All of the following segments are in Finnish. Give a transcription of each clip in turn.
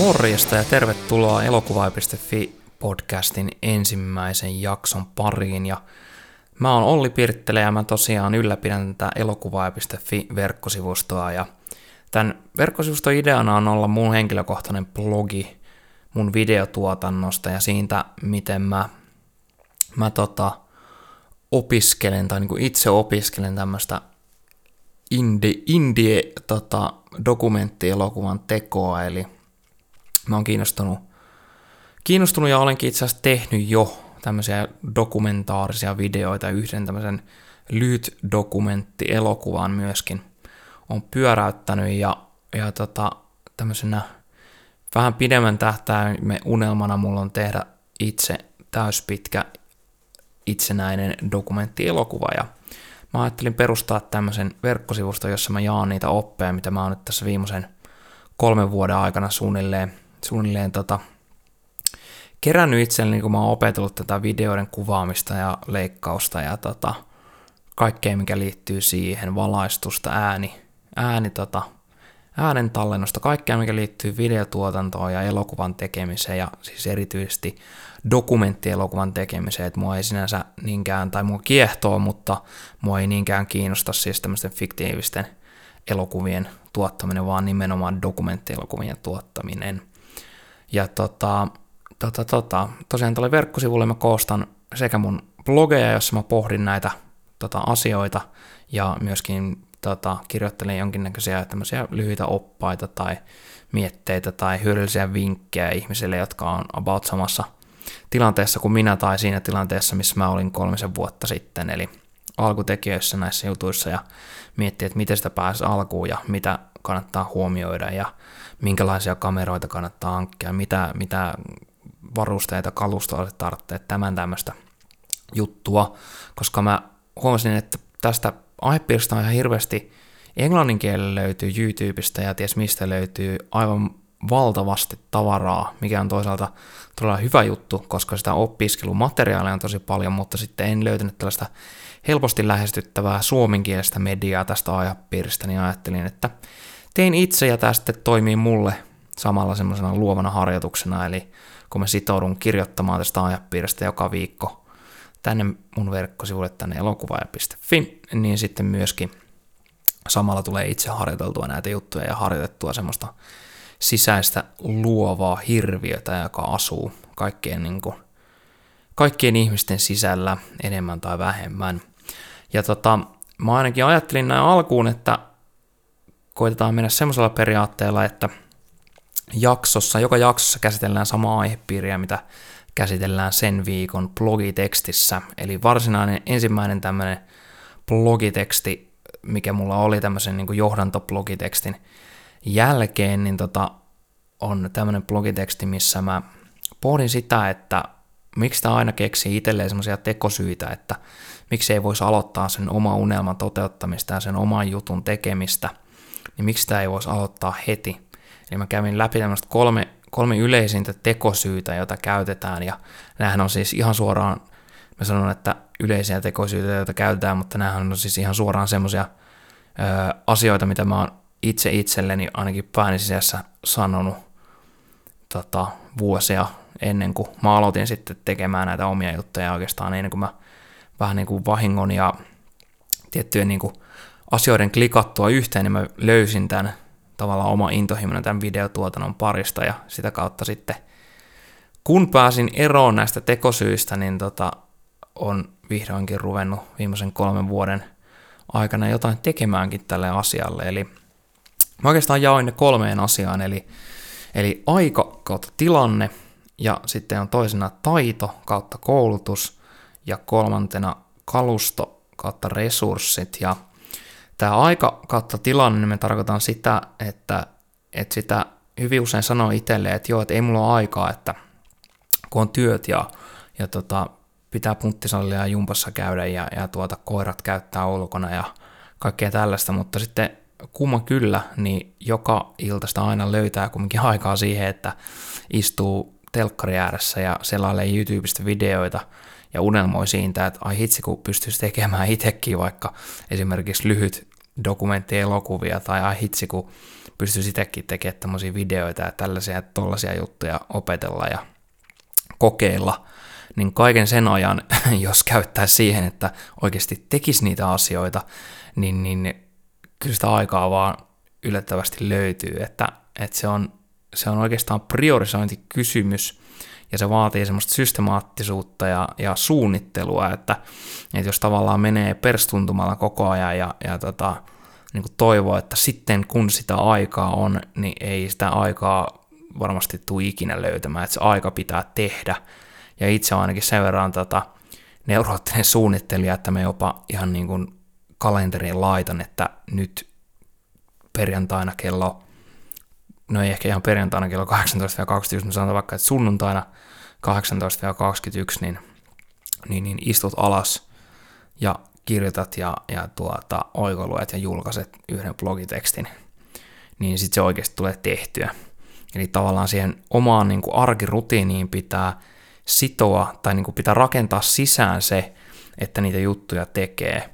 Morjesta ja tervetuloa elokuva.fi podcastin ensimmäisen jakson pariin. Ja mä oon Olli Pirttelä ja mä tosiaan ylläpidän tätä elokuva.fi verkkosivustoa. Ja tämän verkkosivuston ideana on olla mun henkilökohtainen blogi mun videotuotannosta ja siitä, miten mä, mä tota, opiskelen tai niin itse opiskelen tämmöistä indie, indie tota, dokumenttielokuvan tekoa, eli mä oon kiinnostunut, kiinnostunut ja olenkin itse asiassa tehnyt jo tämmöisiä dokumentaarisia videoita, yhden tämmöisen lyhyt dokumenttielokuvan myöskin on pyöräyttänyt ja, ja tota, tämmöisenä vähän pidemmän tähtäimen unelmana mulla on tehdä itse täyspitkä itsenäinen dokumenttielokuva. Ja mä ajattelin perustaa tämmöisen verkkosivuston, jossa mä jaan niitä oppeja, mitä mä oon nyt tässä viimeisen kolmen vuoden aikana suunnilleen, suunnilleen tota, kerännyt itselleni, kun mä oon opetellut tätä videoiden kuvaamista ja leikkausta ja tota, kaikkea, mikä liittyy siihen, valaistusta, ääni, ääni tota, äänen tallennusta, kaikkea mikä liittyy videotuotantoon ja elokuvan tekemiseen ja siis erityisesti dokumenttielokuvan tekemiseen, että mua ei sinänsä niinkään, tai mua kiehtoo, mutta mua ei niinkään kiinnosta siis tämmöisten fiktiivisten elokuvien tuottaminen, vaan nimenomaan dokumenttielokuvien tuottaminen. Ja tota, tota, tota, tosiaan tälle verkkosivulle mä koostan sekä mun blogeja, jossa mä pohdin näitä tota, asioita, ja myöskin tota, kirjoittelen jonkinnäköisiä tämmöisiä lyhyitä oppaita tai mietteitä tai hyödyllisiä vinkkejä ihmisille, jotka on about samassa tilanteessa kuin minä tai siinä tilanteessa, missä mä olin kolmisen vuotta sitten, eli alkutekijöissä näissä jutuissa ja miettiä, että miten sitä pääsee alkuun ja mitä kannattaa huomioida ja minkälaisia kameroita kannattaa hankkia, mitä, mitä varusteita, kalustoa se tarvitsee, tämän tämmöistä juttua, koska mä huomasin, että tästä aihepiiristä on ihan hirveästi englannin kielellä löytyy YouTubesta ja ties mistä löytyy aivan valtavasti tavaraa, mikä on toisaalta todella hyvä juttu, koska sitä opiskelumateriaalia on tosi paljon, mutta sitten en löytänyt tällaista helposti lähestyttävää suomenkielistä mediaa tästä aihepiiristä, niin ajattelin, että tein itse ja tämä sitten toimii mulle samalla semmoisena luovana harjoituksena, eli kun mä sitoudun kirjoittamaan tästä aihepiiristä joka viikko tänne mun verkkosivuille tänne elokuvaaja.fi, niin sitten myöskin samalla tulee itse harjoiteltua näitä juttuja ja harjoitettua semmoista sisäistä luovaa hirviötä, joka asuu kaikkien, niin kuin, kaikkien ihmisten sisällä enemmän tai vähemmän. Ja tota, mä ainakin ajattelin näin alkuun, että koitetaan mennä semmoisella periaatteella, että jaksossa, joka jaksossa käsitellään samaa aihepiiriä, mitä käsitellään sen viikon blogitekstissä. Eli varsinainen ensimmäinen tämmöinen blogiteksti, mikä mulla oli tämmöisen niin johdantoblogitekstin jälkeen, niin tota, on tämmöinen blogiteksti, missä mä pohdin sitä, että miksi tämä aina keksii itselleen semmoisia tekosyitä, että miksi ei voisi aloittaa sen oma unelman toteuttamista ja sen oman jutun tekemistä, niin miksi tämä ei voisi aloittaa heti. Eli mä kävin läpi tämmöistä kolme kolme yleisintä tekosyytä, joita käytetään, ja näähän on siis ihan suoraan, mä sanon, että yleisiä tekosyitä, joita käytetään, mutta näähän on siis ihan suoraan semmoisia asioita, mitä mä oon itse itselleni ainakin pääni sisässä sanonut tota, vuosia ennen kuin mä aloitin sitten tekemään näitä omia juttuja oikeastaan ennen kuin mä vähän niin kuin vahingon ja tiettyjen niin kuin asioiden klikattua yhteen, niin mä löysin tämän tavallaan oma intohimoinen tämän videotuotannon parista ja sitä kautta sitten kun pääsin eroon näistä tekosyistä, niin tota, on vihdoinkin ruvennut viimeisen kolmen vuoden aikana jotain tekemäänkin tälle asialle. Eli mä oikeastaan jaoin ne kolmeen asiaan, eli, eli aika kautta tilanne, ja sitten on toisena taito kautta koulutus, ja kolmantena kalusto kautta resurssit, ja Tämä aika kautta tilanne, niin me tarkoitan sitä, että, että sitä hyvin usein sanoo itselleen, että joo, että ei mulla ole aikaa, että kun on työt ja, ja tota, pitää punttisallia ja jumpassa käydä ja, ja tuota, koirat käyttää ulkona ja kaikkea tällaista, mutta sitten kumma kyllä, niin joka iltasta aina löytää kumminkin aikaa siihen, että istuu telkkari ääressä ja selailee YouTubesta videoita ja unelmoi siitä, että ai hitsi kun pystyisi tekemään itsekin vaikka esimerkiksi lyhyt dokumenttielokuvia tai ai hitsi kun pystyisi itsekin tekemään tämmöisiä videoita ja tällaisia ja tollaisia juttuja opetella ja kokeilla, niin kaiken sen ajan, jos käyttää siihen, että oikeasti tekisi niitä asioita, niin, niin kyllä sitä aikaa vaan yllättävästi löytyy, että, että se, on, se on oikeastaan priorisointikysymys, ja se vaatii semmoista systemaattisuutta ja, ja suunnittelua, että, että jos tavallaan menee perstuntumalla koko ajan ja, ja tota, niin kuin toivoo, että sitten kun sitä aikaa on, niin ei sitä aikaa varmasti tule ikinä löytämään, että se aika pitää tehdä. Ja itse ainakin sen verran tota, neuroottinen suunnittelija, että me jopa ihan niin kuin kalenteriin laitan, että nyt perjantaina kello, no ei ehkä ihan perjantaina kello 18-20, mutta sanotaan vaikka, että sunnuntaina 18-21, niin, niin, niin istut alas ja kirjoitat ja, ja tuota, oikoluet ja julkaiset yhden blogitekstin, niin sitten se oikeasti tulee tehtyä. Eli tavallaan siihen omaan niin kuin arkirutiiniin pitää sitoa tai niin kuin pitää rakentaa sisään se, että niitä juttuja tekee.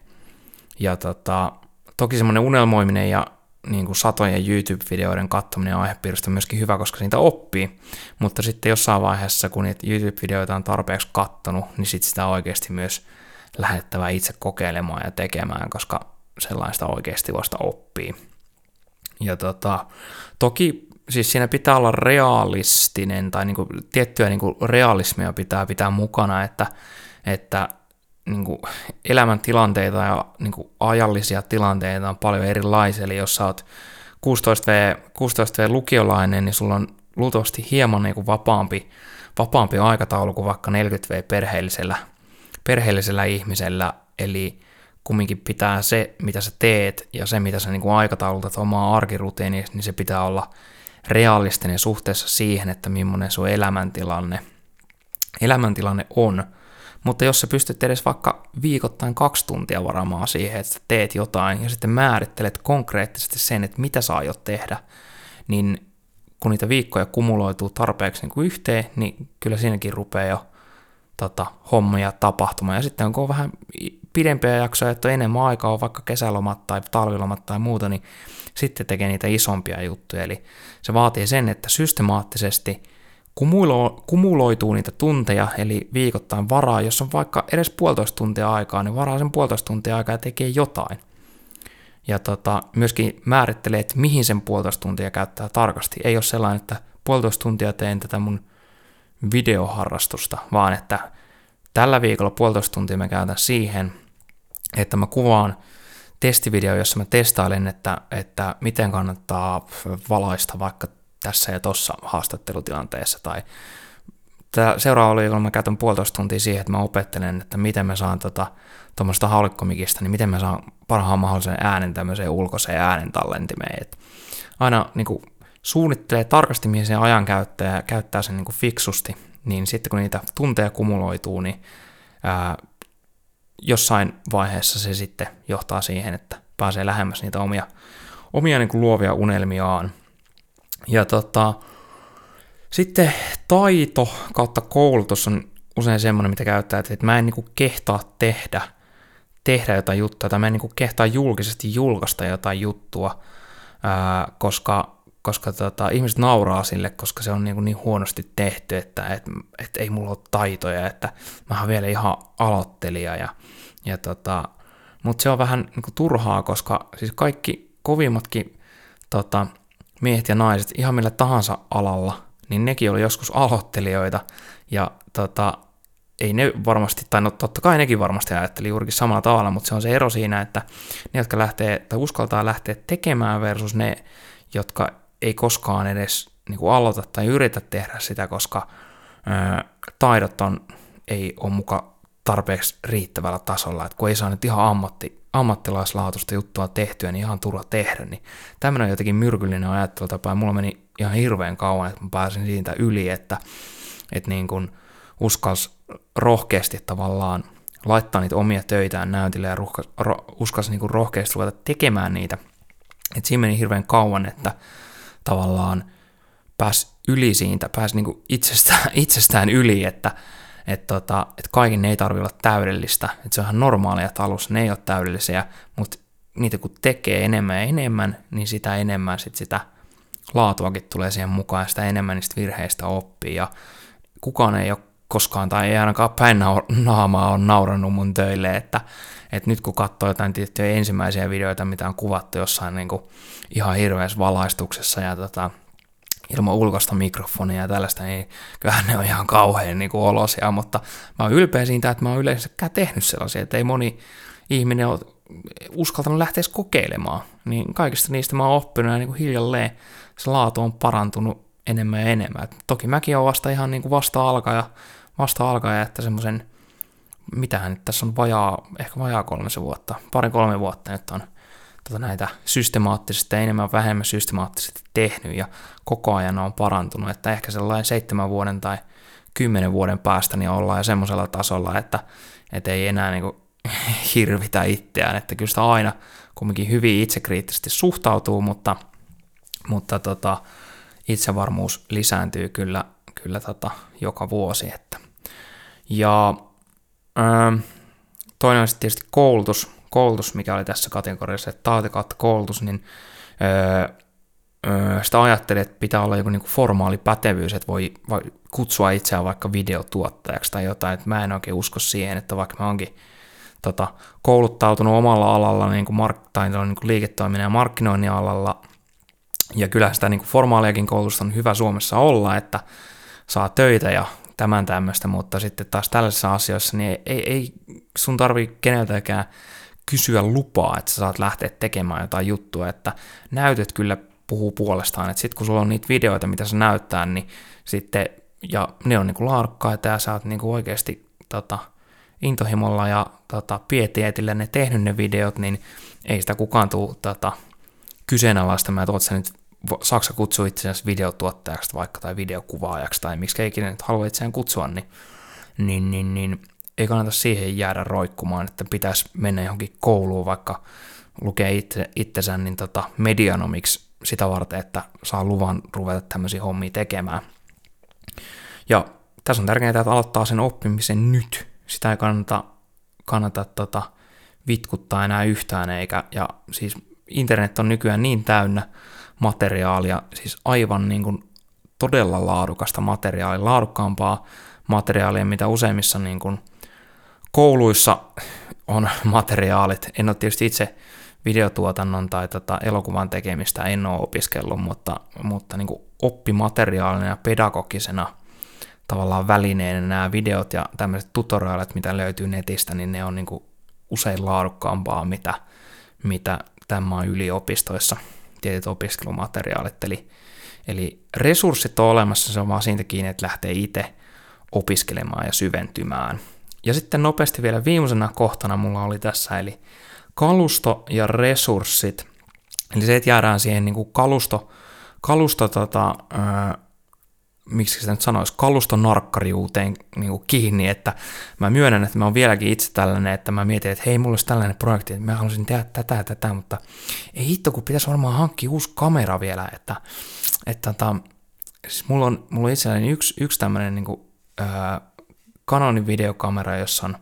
Ja tota, toki semmoinen unelmoiminen ja niin kuin satojen YouTube-videoiden katsominen aihepiiristä on myöskin hyvä, koska siitä oppii, mutta sitten jossain vaiheessa, kun niitä YouTube-videoita on tarpeeksi kattonut, niin sitten sitä oikeasti myös lähettävä itse kokeilemaan ja tekemään, koska sellaista oikeasti vasta oppii. Ja tota, toki siis siinä pitää olla realistinen tai niinku, tiettyä niinku realismia pitää pitää mukana, että, että niinku, elämäntilanteita ja niinku, ajallisia tilanteita on paljon erilaisia. Eli jos sä oot 16V, 16V lukiolainen, niin sulla on luultavasti hieman niinku, vapaampi, vapaampi aikataulu kuin vaikka 40V perheellisellä perheellisellä ihmisellä, eli kumminkin pitää se, mitä sä teet ja se, mitä sä niin aikataulutat omaa arkirutiini, niin se pitää olla realistinen suhteessa siihen, että millainen sun elämäntilanne, elämäntilanne on. Mutta jos sä pystyt edes vaikka viikoittain kaksi tuntia varamaan siihen, että teet jotain ja sitten määrittelet konkreettisesti sen, että mitä saa jo tehdä, niin kun niitä viikkoja kumuloituu tarpeeksi niin kuin yhteen, niin kyllä siinäkin rupeaa jo tota, hommia tapahtumaan. Ja sitten kun on vähän pidempiä jaksoja, että on enemmän aikaa, on vaikka kesälomat tai talvilomat tai muuta, niin sitten tekee niitä isompia juttuja. Eli se vaatii sen, että systemaattisesti kumulo- kumuloituu niitä tunteja, eli viikoittain varaa, jos on vaikka edes puolitoista tuntia aikaa, niin varaa sen puolitoista tuntia aikaa ja tekee jotain. Ja tota, myöskin määrittelee, että mihin sen puolitoista tuntia käyttää tarkasti. Ei ole sellainen, että puolitoista tuntia teen tätä mun videoharrastusta, vaan että tällä viikolla puolitoista tuntia mä käytän siihen, että mä kuvaan testivideo, jossa mä testailen, että, että miten kannattaa valaista vaikka tässä ja tossa haastattelutilanteessa, tai seuraavalla viikolla mä käytän puolitoista tuntia siihen, että mä opettelen, että miten mä saan tota, tuommoista haulikkomikista, niin miten mä saan parhaan mahdollisen äänen tämmöiseen ulkoiseen äänentallentimeen. Et aina niin kuin, suunnittelee tarkasti, mihin se ajan käyttää käyttää sen niin kuin fiksusti, niin sitten kun niitä tunteja kumuloituu, niin ää, jossain vaiheessa se sitten johtaa siihen, että pääsee lähemmäs niitä omia, omia niin kuin luovia unelmiaan. Ja tota, sitten taito kautta koulutus on usein semmoinen, mitä käyttää, että mä en niin kuin kehtaa tehdä, tehdä jotain juttua, tai mä en niin kuin kehtaa julkisesti julkaista jotain juttua, ää, koska koska tota, ihmiset nauraa sille, koska se on niin, niin huonosti tehty, että et, et ei mulla ole taitoja, että mä oon vielä ihan aloittelija. Ja, ja tota, Mutta se on vähän niin kuin turhaa, koska siis kaikki kovimmatkin tota, miehet ja naiset ihan millä tahansa alalla, niin nekin oli joskus aloittelijoita, ja tota, ei ne varmasti, tai no totta kai nekin varmasti ajatteli juurikin samalla tavalla, mutta se on se ero siinä, että ne, jotka lähtee tai uskaltaa lähteä tekemään versus ne, jotka ei koskaan edes niin kuin aloita tai yritä tehdä sitä, koska ää, taidot on, ei ole muka tarpeeksi riittävällä tasolla, että kun ei saa nyt ihan ammatti, ammattilaislaatuista juttua tehtyä, niin ihan turha tehdä, niin tämmöinen on jotenkin myrkyllinen ajattelutapa, ja mulla meni ihan hirveän kauan, että mä pääsin siitä yli, että, että niin kuin uskas rohkeasti tavallaan laittaa niitä omia töitään näytille ja ruhkas, ro, uskas niin kuin rohkeasti ruveta tekemään niitä. että siinä meni hirveän kauan, että tavallaan pääsi yli siitä, pääsi niin itsestään, itsestään yli, että et tota, et kaikin ei tarvitse olla täydellistä, että se on ihan normaalia, että alussa ne ei ole täydellisiä, mutta niitä kun tekee enemmän ja enemmän, niin sitä enemmän sit sitä laatuakin tulee siihen mukaan ja sitä enemmän niistä virheistä oppii. Ja kukaan ei ole koskaan tai ei ainakaan päin naamaa on naurannut mun töille, että, että nyt kun katsoo jotain tiettyjä ensimmäisiä videoita, mitä on kuvattu jossain niin kuin ihan hirveässä valaistuksessa ja tota, ilman ulkoista mikrofonia ja tällaista, niin kyllähän ne on ihan kauhean niin kuin olosia, mutta mä oon ylpeä siitä, että mä oon yleensäkään tehnyt sellaisia, että ei moni ihminen ole uskaltanut lähteä kokeilemaan, niin kaikista niistä mä oon oppinut ja niin kuin hiljalleen se laatu on parantunut enemmän ja enemmän. Et toki mäkin olen vasta ihan niin kuin vasta alkaja, vasta alkaja, että semmoisen, mitähän nyt tässä on vajaa, ehkä vajaa kolmisen vuotta, pari kolme vuotta nyt on tota näitä systemaattisesti ja enemmän vähemmän systemaattisesti tehnyt ja koko ajan on parantunut, että ehkä sellainen seitsemän vuoden tai kymmenen vuoden päästä niin ollaan jo semmoisella tasolla, että, että ei enää niin kuin hirvitä itseään, että kyllä sitä aina kumminkin hyvin itsekriittisesti suhtautuu, mutta, mutta tota, itsevarmuus lisääntyy kyllä, kyllä tota, joka vuosi. Että. Ja ää, toinen on sitten tietysti koulutus, koulutus, mikä oli tässä kategoriassa, että taatekautta koulutus, niin ää, sitä ajattelin, että pitää olla joku niinku formaali pätevyys, että voi, kutsua itseään vaikka videotuottajaksi tai jotain, että mä en oikein usko siihen, että vaikka mä onkin tota, kouluttautunut omalla alalla niin kuin mark- tai niin kuin liiketoiminnan ja markkinoinnin alalla, ja kyllä sitä niin kuin formaaliakin koulutusta on hyvä Suomessa olla, että saa töitä ja tämän tämmöistä, mutta sitten taas tällaisissa asioissa niin ei, ei sun tarvi keneltäkään kysyä lupaa, että sä saat lähteä tekemään jotain juttua, että näytöt kyllä puhuu puolestaan, että sitten kun sulla on niitä videoita, mitä se näyttää, niin sitten, ja ne on niinku laadukkaita ja sä oot niinku oikeasti tota, intohimolla ja tota, pietietillä ne tehnyt ne videot, niin ei sitä kukaan tule tota, kyseenalaistamaan, että oot sä nyt, Saksa kutsuu itseäsi videotuottajaksi vaikka tai videokuvaajaksi tai miksi ikinä nyt halua itseään kutsua, niin, niin, niin, niin ei kannata siihen jäädä roikkumaan, että pitäisi mennä johonkin kouluun vaikka lukee itse, itsensä niin tota medianomiksi sitä varten, että saa luvan ruveta tämmöisiä hommia tekemään. Ja tässä on tärkeää, että aloittaa sen oppimisen nyt. Sitä ei kannata, kannata tota, vitkuttaa enää yhtään, eikä, ja siis internet on nykyään niin täynnä materiaalia, siis aivan niin kuin todella laadukasta materiaalia, laadukkaampaa materiaalia, mitä useimmissa niin kuin kouluissa on materiaalit. En ole tietysti itse videotuotannon tai tota elokuvan tekemistä en ole opiskellut, mutta, mutta niin kuin oppimateriaalina ja pedagogisena tavallaan välineenä nämä videot ja tämmöiset tutoriaalit, mitä löytyy netistä, niin ne on niin kuin usein laadukkaampaa, mitä, mitä tämän yliopistoissa tietyt opiskelumateriaalit. Eli, eli resurssit on olemassa, se on vaan siitä kiinni, että lähtee itse opiskelemaan ja syventymään. Ja sitten nopeasti vielä viimeisenä kohtana mulla oli tässä, eli kalusto ja resurssit. Eli se, että jäädään siihen niin kuin kalusto, kalusto tota, ää, miksi sitä nyt sanoisi, kalustonarkkariuuteen niin kuin kiinni, että mä myönnän, että mä oon vieläkin itse tällainen, että mä mietin, että hei, mulla olisi tällainen projekti, että mä haluaisin tehdä tätä ja tätä, mutta ei hitto, kun pitäisi varmaan hankkia uusi kamera vielä, että, että tota, siis mulla on, mulla on itselläni yksi, yksi tämmöinen niin kuin, ää, Canonin videokamera, jossa on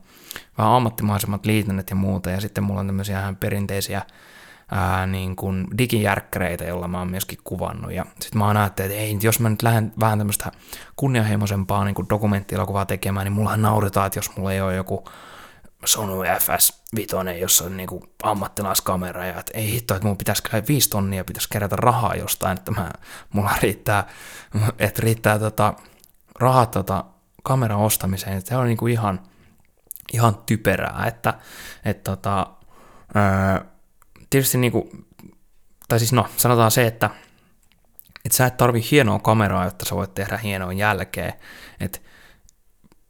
vähän ammattimaisemmat liitännät ja muuta, ja sitten mulla on tämmöisiä ihan perinteisiä ää, niin kuin digijärkkäreitä, joilla mä oon myöskin kuvannut. Ja sitten mä oon ajattellut, että ei, jos mä nyt lähden vähän tämmöistä kunnianhimoisempaa niin kuin dokumenttielokuvaa tekemään, niin mullahan nauretaan, että jos mulla ei ole joku Sony FS5, jossa on niin kuin ammattilaiskamera, ja että ei hitto, että mun pitäisi viisi tonnia, pitäisi kerätä rahaa jostain, että mä, mulla riittää, että riittää tota, rahat tota, kameran ostamiseen, se on niin kuin ihan, ihan typerää, että, että tota, ää, tietysti niinku, tai siis no, sanotaan se, että että sä et tarvi hienoa kameraa, jotta sä voit tehdä hienoa jälkeä. Että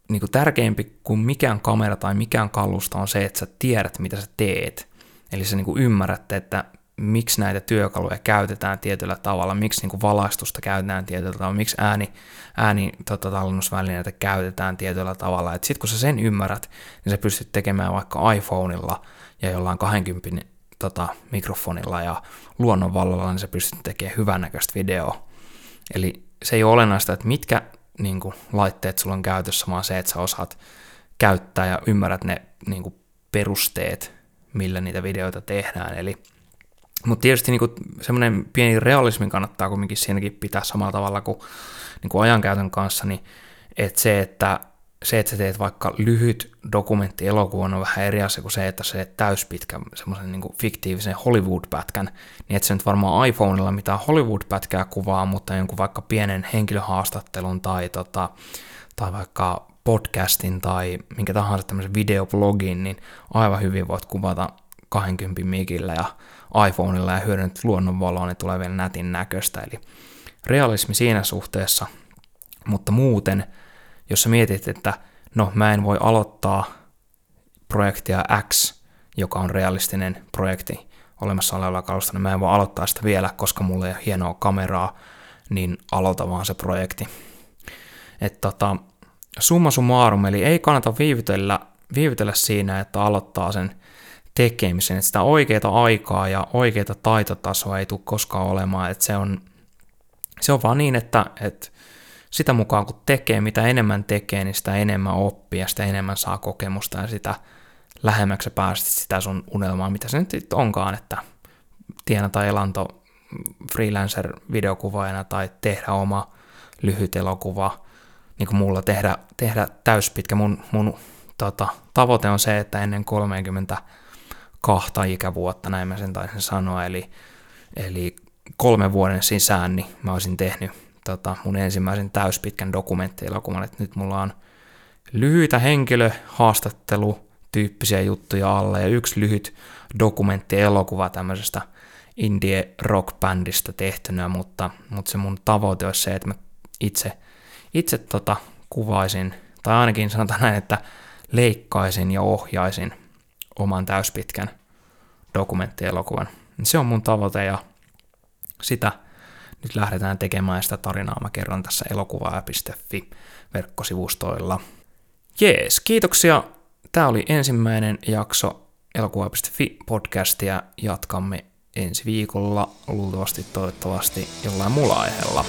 niinku tärkeämpi kuin mikään kamera tai mikään kalusta on se, että sä tiedät, mitä sä teet. Eli sä niinku ymmärrät, että miksi näitä työkaluja käytetään tietyllä tavalla, miksi niinku valaistusta käytetään tietyllä tavalla, miksi ääni, ääni tota, tallennusvälineitä käytetään tietyllä tavalla. Sitten kun sä sen ymmärrät, niin sä pystyt tekemään vaikka iPhoneilla ja jollain 20 tota, mikrofonilla ja luonnonvallalla, niin sä pystyt tekemään hyvännäköistä videoa. Eli se ei ole olennaista, että mitkä niin kuin, laitteet sulla on käytössä, vaan se, että sä osaat käyttää ja ymmärrät ne niin kuin, perusteet, millä niitä videoita tehdään. Eli Mutta tietysti niin semmoinen pieni realismi kannattaa kumminkin siinäkin pitää samalla tavalla kuin, niin kuin ajankäytön kanssa, niin että se, että se, että sä teet vaikka lyhyt dokumenttielokuvan on vähän eri asia kuin se, että se täyspitkä semmoisen niin fiktiivisen Hollywood-pätkän, niin että se nyt varmaan iPhoneilla mitään Hollywood-pätkää kuvaa, mutta jonkun vaikka pienen henkilöhaastattelun tai, tota, tai vaikka podcastin tai minkä tahansa tämmöisen videoblogin, niin aivan hyvin voit kuvata 20 mikillä ja iPhoneilla ja hyödynnyt luonnonvaloa, niin tulee vielä nätin näköistä. Eli realismi siinä suhteessa, mutta muuten – jos sä mietit, että no mä en voi aloittaa projektia X, joka on realistinen projekti olemassa olevalla kalusta, niin mä en voi aloittaa sitä vielä, koska mulla ei ole hienoa kameraa, niin aloita vaan se projekti. Että tota, summa summarum, eli ei kannata viivytellä, viivytellä siinä, että aloittaa sen tekemisen, että sitä oikeaa aikaa ja oikeaa taitotasoa ei tule koskaan olemaan, että se on, se on vaan niin, että, että sitä mukaan kun tekee, mitä enemmän tekee, niin sitä enemmän oppii ja sitä enemmän saa kokemusta ja sitä lähemmäksi päästä sitä sun unelmaa, mitä se nyt onkaan, että tienata elanto freelancer-videokuvaajana tai tehdä oma lyhyt elokuva, niin kuin mulla tehdä, tehdä täyspitkä. Mun, mun tota, tavoite on se, että ennen 32 ikävuotta, näin mä sen taisin sanoa, eli, eli kolmen vuoden sisään, niin mä olisin tehnyt tota, mun ensimmäisen täyspitkän dokumenttielokuvan, että nyt mulla on lyhyitä henkilöhaastattelu tyyppisiä juttuja alla ja yksi lyhyt dokumenttielokuva tämmöisestä indie rock bändistä tehtynä, mutta, mutta se mun tavoite olisi se, että mä itse, itse tota, kuvaisin, tai ainakin sanotaan näin, että leikkaisin ja ohjaisin oman täyspitkän dokumenttielokuvan. Se on mun tavoite ja sitä nyt lähdetään tekemään sitä tarinaa, mä kerron tässä elokuvaa.fi verkkosivustoilla. Jees, kiitoksia. Tämä oli ensimmäinen jakso elokuvaa.fi podcastia. Jatkamme ensi viikolla luultavasti toivottavasti jollain muulla aiheella.